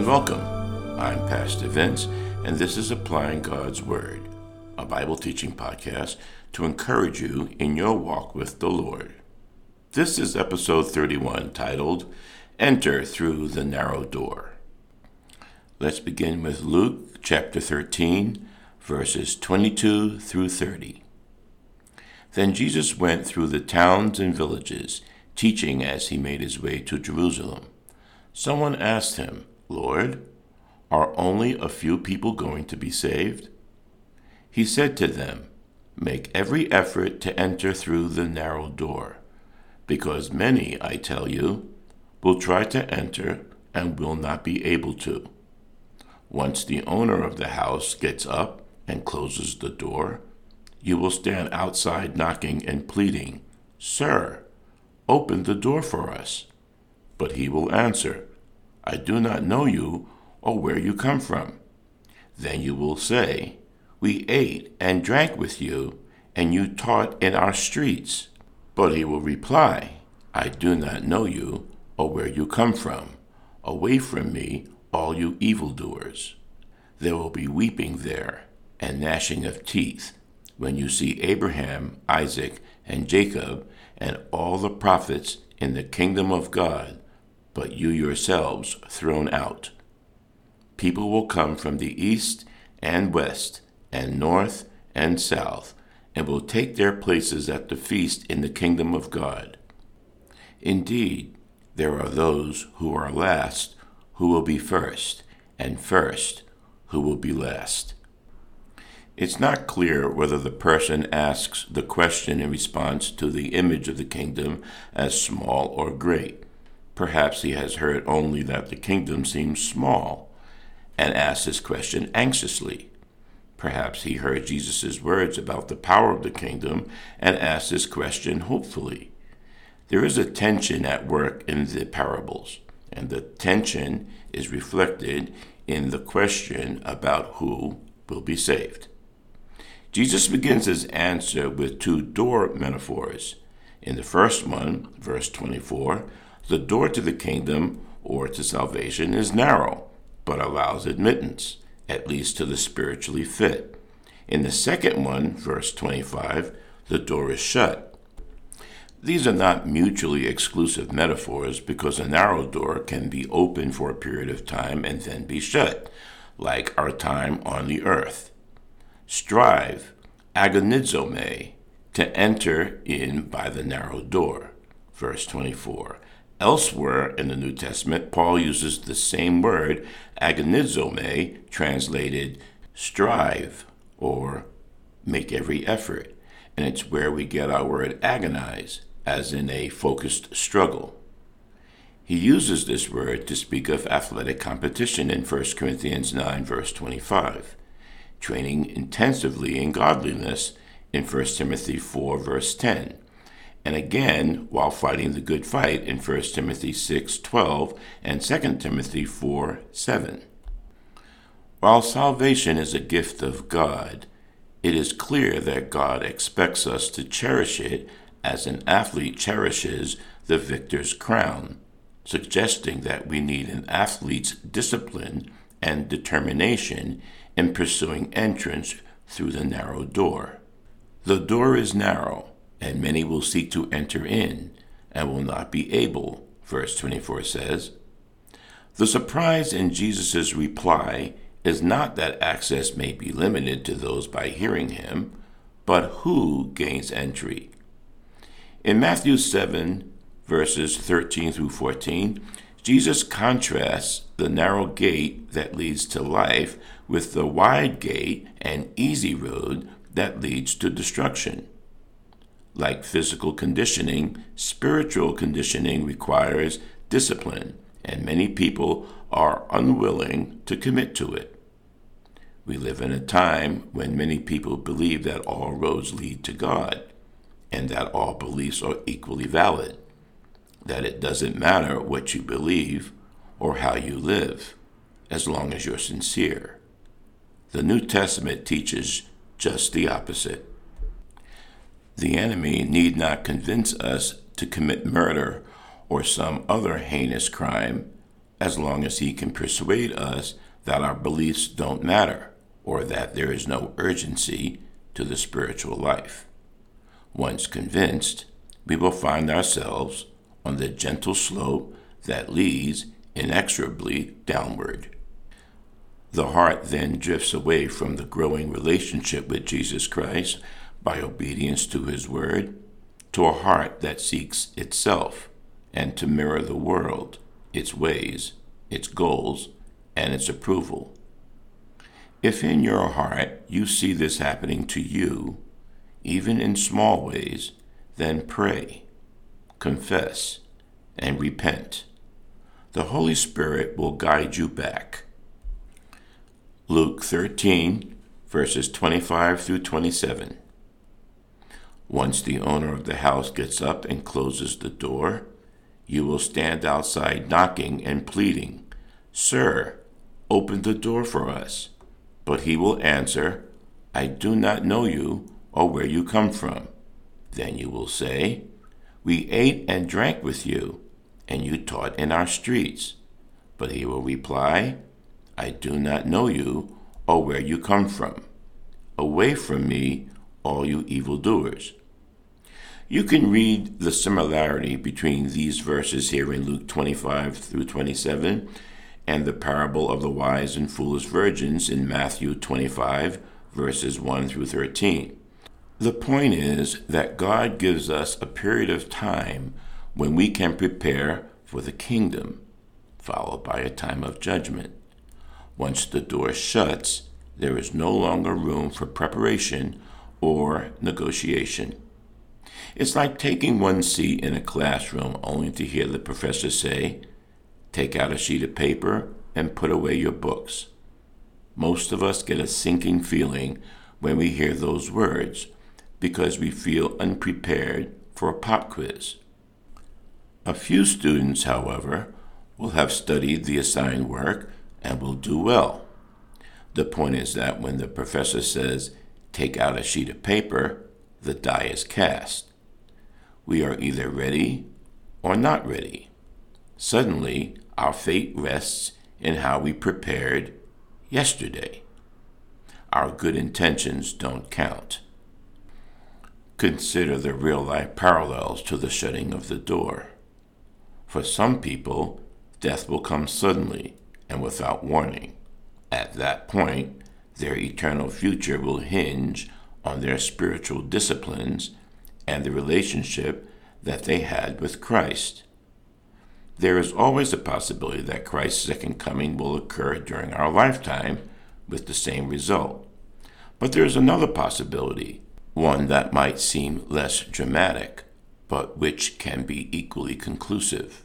and welcome. I'm Pastor Vince, and this is Applying God's Word, a Bible teaching podcast to encourage you in your walk with the Lord. This is episode 31 titled Enter Through the Narrow Door. Let's begin with Luke chapter 13, verses 22 through 30. Then Jesus went through the towns and villages, teaching as he made his way to Jerusalem. Someone asked him, Lord, are only a few people going to be saved? He said to them, Make every effort to enter through the narrow door, because many, I tell you, will try to enter and will not be able to. Once the owner of the house gets up and closes the door, you will stand outside knocking and pleading, Sir, open the door for us. But he will answer, I do not know you or where you come from. Then you will say, We ate and drank with you, and you taught in our streets. But he will reply, I do not know you or where you come from. Away from me, all you evildoers. There will be weeping there and gnashing of teeth when you see Abraham, Isaac, and Jacob, and all the prophets in the kingdom of God but you yourselves thrown out. People will come from the east and west, and north and south, and will take their places at the feast in the kingdom of God. Indeed, there are those who are last who will be first, and first who will be last. It's not clear whether the person asks the question in response to the image of the kingdom as small or great. Perhaps he has heard only that the kingdom seems small and asks this question anxiously. Perhaps he heard Jesus' words about the power of the kingdom and asked this question hopefully. There is a tension at work in the parables, and the tension is reflected in the question about who will be saved. Jesus begins his answer with two door metaphors. In the first one, verse 24, the door to the kingdom or to salvation is narrow, but allows admittance, at least to the spiritually fit. In the second one, verse 25, the door is shut. These are not mutually exclusive metaphors because a narrow door can be open for a period of time and then be shut, like our time on the earth. Strive, agonizomai, to enter in by the narrow door. Verse 24. Elsewhere in the New Testament, Paul uses the same word, agonizomai, translated strive or make every effort. And it's where we get our word agonize, as in a focused struggle. He uses this word to speak of athletic competition in 1 Corinthians 9, verse 25, training intensively in godliness in 1 Timothy 4, verse 10 and again while fighting the good fight in 1 Timothy 6:12 and 2 Timothy 4:7. While salvation is a gift of God, it is clear that God expects us to cherish it as an athlete cherishes the victor's crown, suggesting that we need an athlete's discipline and determination in pursuing entrance through the narrow door. The door is narrow, and many will seek to enter in and will not be able, verse 24 says. The surprise in Jesus' reply is not that access may be limited to those by hearing him, but who gains entry. In Matthew 7, verses 13 through 14, Jesus contrasts the narrow gate that leads to life with the wide gate and easy road that leads to destruction. Like physical conditioning, spiritual conditioning requires discipline, and many people are unwilling to commit to it. We live in a time when many people believe that all roads lead to God and that all beliefs are equally valid, that it doesn't matter what you believe or how you live, as long as you're sincere. The New Testament teaches just the opposite. The enemy need not convince us to commit murder or some other heinous crime, as long as he can persuade us that our beliefs don't matter or that there is no urgency to the spiritual life. Once convinced, we will find ourselves on the gentle slope that leads inexorably downward. The heart then drifts away from the growing relationship with Jesus Christ by obedience to his word to a heart that seeks itself and to mirror the world, its ways, its goals, and its approval. If in your heart you see this happening to you, even in small ways, then pray, confess, and repent. The Holy Spirit will guide you back. Luke 13, verses 25 through 27. Once the owner of the house gets up and closes the door, you will stand outside knocking and pleading, Sir, open the door for us. But he will answer, I do not know you or where you come from. Then you will say, We ate and drank with you, and you taught in our streets. But he will reply, I do not know you or where you come from. Away from me, all you evildoers. You can read the similarity between these verses here in Luke 25 through 27 and the parable of the wise and foolish virgins in Matthew 25, verses 1 through 13. The point is that God gives us a period of time when we can prepare for the kingdom, followed by a time of judgment. Once the door shuts, there is no longer room for preparation or negotiation. It's like taking one seat in a classroom only to hear the professor say, Take out a sheet of paper and put away your books. Most of us get a sinking feeling when we hear those words because we feel unprepared for a pop quiz. A few students, however, will have studied the assigned work and will do well. The point is that when the professor says, Take out a sheet of paper, the die is cast we are either ready or not ready. Suddenly, our fate rests in how we prepared yesterday. Our good intentions don't count. Consider the real life parallels to the shutting of the door. For some people, death will come suddenly and without warning. At that point, their eternal future will hinge on their spiritual disciplines and the relationship that they had with Christ. There is always a possibility that Christ's second coming will occur during our lifetime with the same result. But there is another possibility, one that might seem less dramatic, but which can be equally conclusive.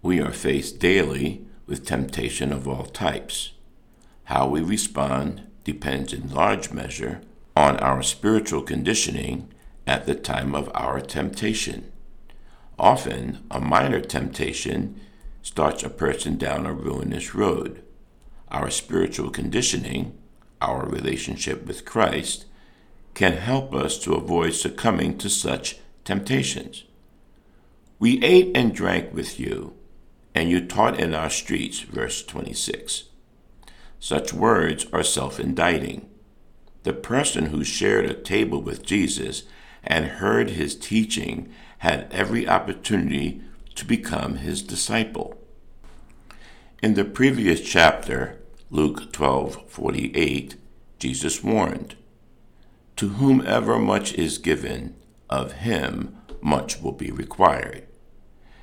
We are faced daily with temptation of all types. How we respond depends in large measure on our spiritual conditioning at the time of our temptation. Often, a minor temptation starts a person down a ruinous road. Our spiritual conditioning, our relationship with Christ, can help us to avoid succumbing to such temptations. We ate and drank with you, and you taught in our streets, verse 26. Such words are self indicting. The person who shared a table with Jesus and heard his teaching had every opportunity to become his disciple. In the previous chapter, Luke 12:48, Jesus warned, "To whomever much is given, of him much will be required,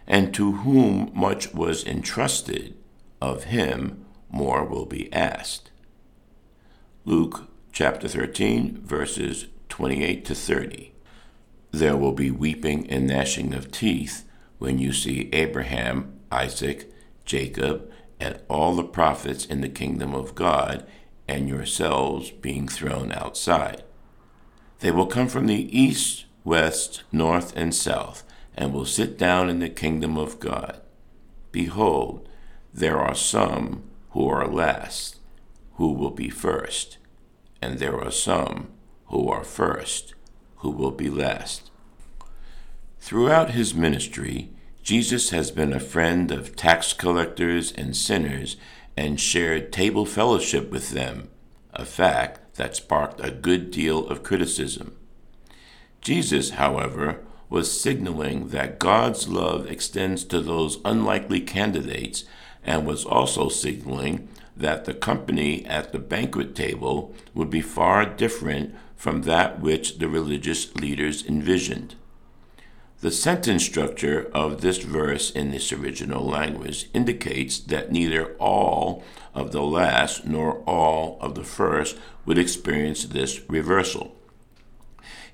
and to whom much was entrusted, of him more will be asked." Luke chapter 13 verses 28 to 30. There will be weeping and gnashing of teeth when you see Abraham, Isaac, Jacob, and all the prophets in the kingdom of God, and yourselves being thrown outside. They will come from the east, west, north, and south, and will sit down in the kingdom of God. Behold, there are some who are last, who will be first, and there are some who are first, who will be last. Throughout his ministry, Jesus has been a friend of tax collectors and sinners and shared table fellowship with them, a fact that sparked a good deal of criticism. Jesus, however, was signaling that God's love extends to those unlikely candidates and was also signaling that the company at the banquet table would be far different from that which the religious leaders envisioned. The sentence structure of this verse in this original language indicates that neither all of the last nor all of the first would experience this reversal.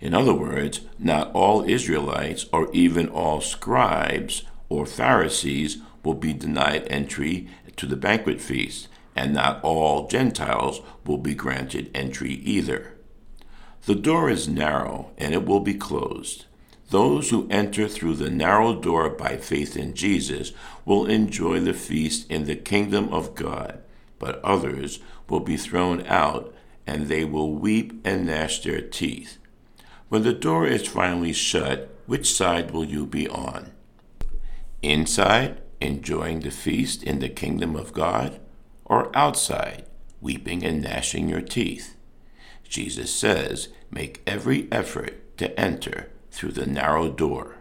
In other words, not all Israelites or even all scribes or Pharisees will be denied entry to the banquet feast, and not all Gentiles will be granted entry either. The door is narrow, and it will be closed. Those who enter through the narrow door by faith in Jesus will enjoy the feast in the kingdom of God, but others will be thrown out, and they will weep and gnash their teeth. When the door is finally shut, which side will you be on? Inside, enjoying the feast in the kingdom of God, or outside, weeping and gnashing your teeth? Jesus says, Make every effort to enter through the narrow door.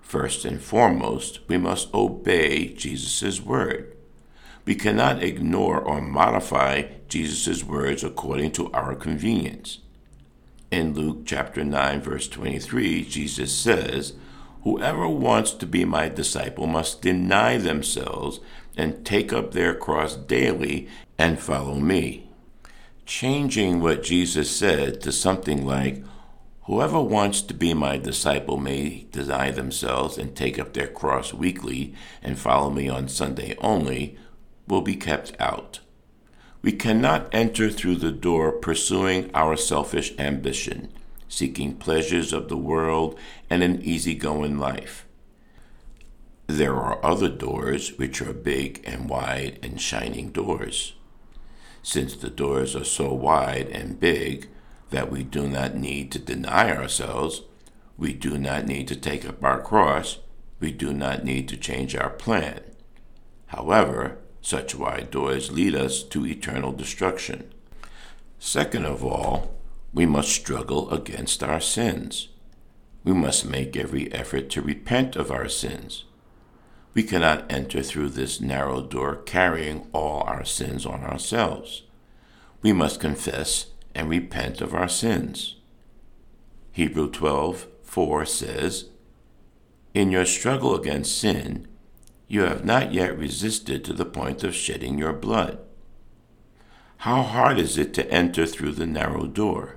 First and foremost, we must obey Jesus' word. We cannot ignore or modify Jesus' words according to our convenience. In Luke chapter 9, verse 23, Jesus says, Whoever wants to be my disciple must deny themselves and take up their cross daily and follow me. Changing what Jesus said to something like, Whoever wants to be my disciple may deny themselves and take up their cross weekly and follow me on Sunday only, will be kept out. We cannot enter through the door pursuing our selfish ambition, seeking pleasures of the world and an easygoing life. There are other doors which are big and wide and shining doors. Since the doors are so wide and big that we do not need to deny ourselves, we do not need to take up our cross, we do not need to change our plan. However, such wide doors lead us to eternal destruction. Second of all, we must struggle against our sins. We must make every effort to repent of our sins. We cannot enter through this narrow door carrying all our sins on ourselves. We must confess and repent of our sins. Hebrew 12 4 says, In your struggle against sin, you have not yet resisted to the point of shedding your blood. How hard is it to enter through the narrow door?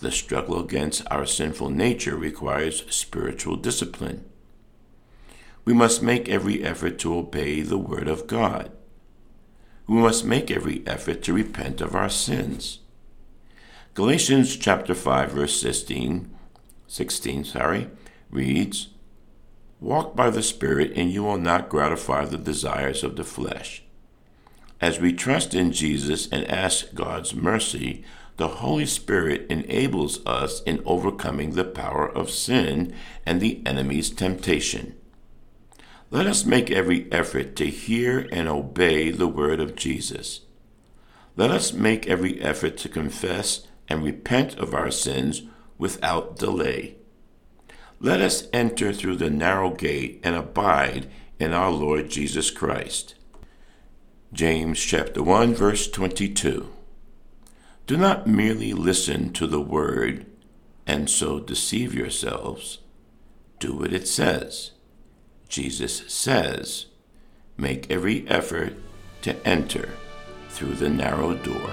The struggle against our sinful nature requires spiritual discipline. We must make every effort to obey the Word of God. We must make every effort to repent of our sins. Galatians chapter 5 verse 16, 16 sorry, reads, Walk by the Spirit, and you will not gratify the desires of the flesh. As we trust in Jesus and ask God's mercy, the Holy Spirit enables us in overcoming the power of sin and the enemy's temptation. Let us make every effort to hear and obey the word of Jesus. Let us make every effort to confess and repent of our sins without delay. Let us enter through the narrow gate and abide in our Lord Jesus Christ. James chapter 1 verse 22. Do not merely listen to the word and so deceive yourselves. Do what it says. Jesus says, make every effort to enter through the narrow door.